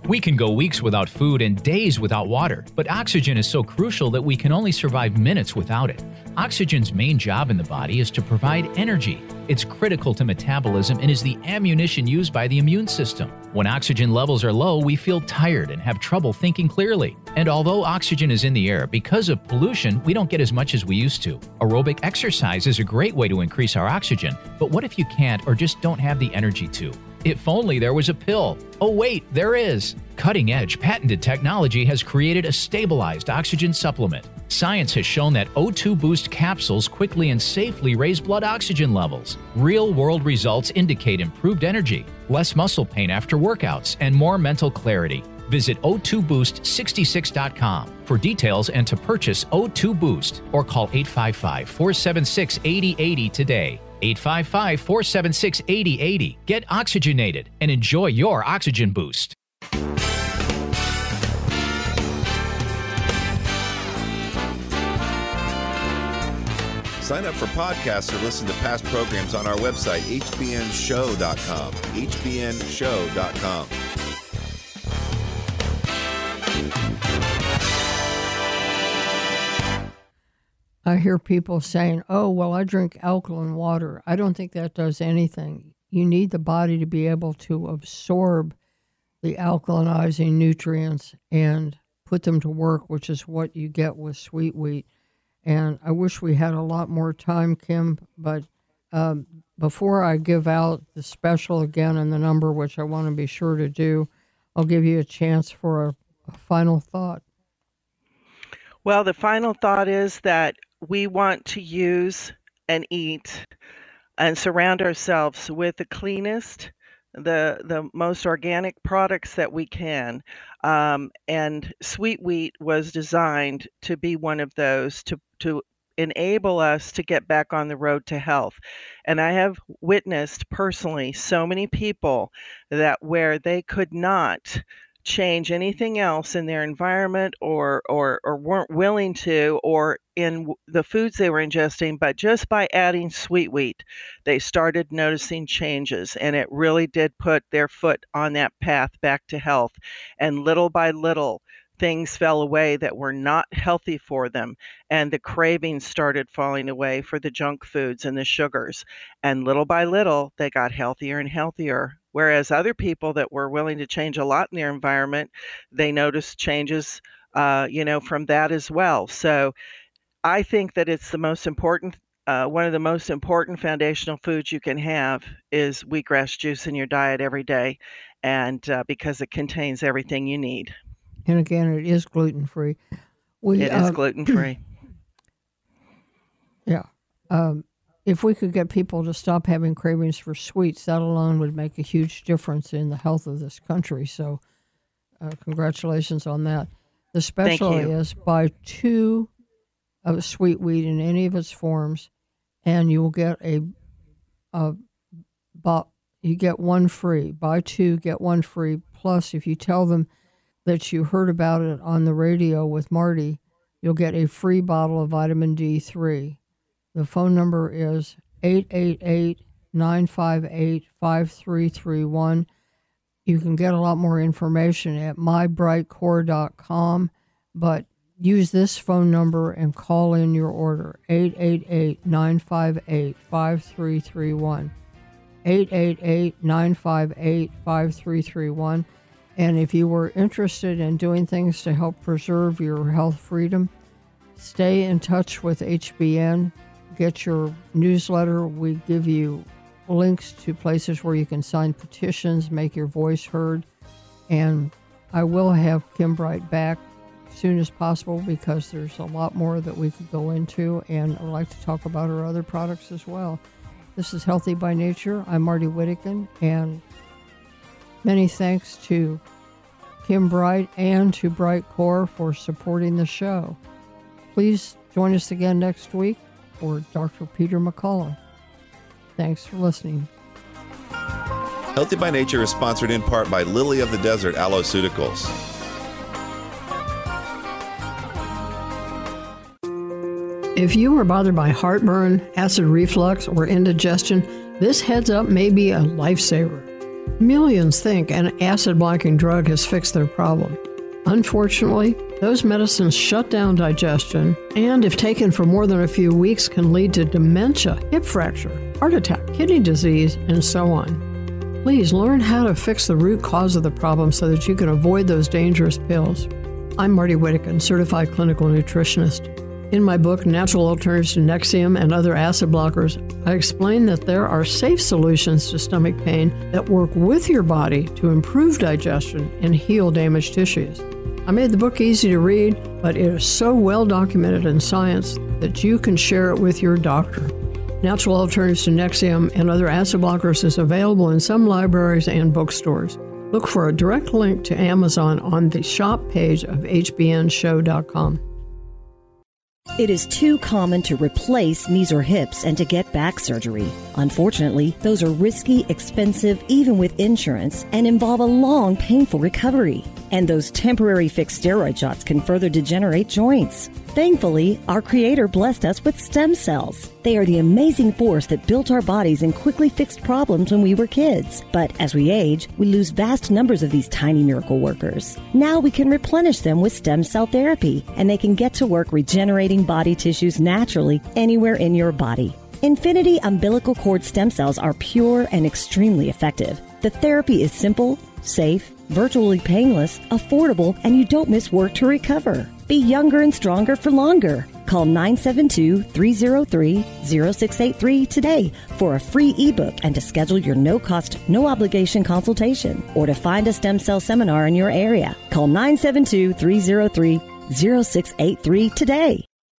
We can go weeks without food and days without water, but oxygen is so crucial that we can only survive minutes without it. Oxygen's main job in the body is to provide energy. It's critical to metabolism and is the ammunition used by the immune system. When oxygen levels are low, we feel tired and have trouble thinking clearly. And although oxygen is in the air, because of pollution, we don't get as much as we used to. Aerobic exercise is a great way to increase our oxygen, but what if you can't or just don't have the energy to? If only there was a pill. Oh, wait, there is. Cutting edge patented technology has created a stabilized oxygen supplement. Science has shown that O2 Boost capsules quickly and safely raise blood oxygen levels. Real world results indicate improved energy, less muscle pain after workouts, and more mental clarity. Visit O2Boost66.com for details and to purchase O2 Boost or call 855 476 8080 today. 855 476 8080. Get oxygenated and enjoy your oxygen boost. Sign up for podcasts or listen to past programs on our website, hbnshow.com. hbnshow.com. I hear people saying, oh, well, I drink alkaline water. I don't think that does anything. You need the body to be able to absorb the alkalinizing nutrients and put them to work, which is what you get with sweet wheat. And I wish we had a lot more time, Kim, but um, before I give out the special again and the number, which I want to be sure to do, I'll give you a chance for a, a final thought. Well, the final thought is that we want to use and eat and surround ourselves with the cleanest, the the most organic products that we can. Um, and sweet wheat was designed to be one of those to to enable us to get back on the road to health. And I have witnessed personally so many people that where they could not change anything else in their environment or or or weren't willing to or in the foods they were ingesting but just by adding sweet wheat they started noticing changes and it really did put their foot on that path back to health. And little by little things fell away that were not healthy for them and the cravings started falling away for the junk foods and the sugars. And little by little they got healthier and healthier whereas other people that were willing to change a lot in their environment they noticed changes uh, you know from that as well so i think that it's the most important uh, one of the most important foundational foods you can have is wheatgrass juice in your diet every day and uh, because it contains everything you need and again, it is gluten free. It is uh, gluten free. yeah. Um, if we could get people to stop having cravings for sweets, that alone would make a huge difference in the health of this country. So, uh, congratulations on that. The special is buy two of sweet wheat in any of its forms, and you will get a, a, you get one free. Buy two, get one free. Plus, if you tell them that you heard about it on the radio with Marty, you'll get a free bottle of vitamin D3. The phone number is 888 958 5331. You can get a lot more information at mybrightcore.com, but use this phone number and call in your order 888 958 5331. 888 958 5331. And if you were interested in doing things to help preserve your health freedom, stay in touch with HBN. Get your newsletter. We give you links to places where you can sign petitions, make your voice heard. And I will have Kim Bright back as soon as possible because there's a lot more that we could go into. And I'd like to talk about our other products as well. This is Healthy by Nature. I'm Marty Whittekin, and Many thanks to Kim Bright and to Brightcore for supporting the show. Please join us again next week for Dr. Peter McCullough. Thanks for listening. Healthy by Nature is sponsored in part by Lily of the Desert Aloeceuticals. If you are bothered by heartburn, acid reflux, or indigestion, this heads up may be a lifesaver. Millions think an acid blocking drug has fixed their problem. Unfortunately, those medicines shut down digestion and, if taken for more than a few weeks, can lead to dementia, hip fracture, heart attack, kidney disease, and so on. Please learn how to fix the root cause of the problem so that you can avoid those dangerous pills. I'm Marty Whittekin, certified clinical nutritionist. In my book, Natural Alternatives to Nexium and Other Acid Blockers, I explain that there are safe solutions to stomach pain that work with your body to improve digestion and heal damaged tissues. I made the book easy to read, but it is so well documented in science that you can share it with your doctor. Natural Alternatives to Nexium and Other Acid Blockers is available in some libraries and bookstores. Look for a direct link to Amazon on the shop page of hbnshow.com. It is too common to replace knees or hips and to get back surgery. Unfortunately, those are risky, expensive, even with insurance, and involve a long, painful recovery. And those temporary fixed steroid shots can further degenerate joints. Thankfully, our Creator blessed us with stem cells. They are the amazing force that built our bodies and quickly fixed problems when we were kids. But as we age, we lose vast numbers of these tiny miracle workers. Now we can replenish them with stem cell therapy, and they can get to work regenerating body tissues naturally anywhere in your body. Infinity umbilical cord stem cells are pure and extremely effective. The therapy is simple, safe, virtually painless, affordable, and you don't miss work to recover. Be younger and stronger for longer. Call 972 303 0683 today for a free ebook and to schedule your no cost, no obligation consultation or to find a stem cell seminar in your area. Call 972 303 0683 today.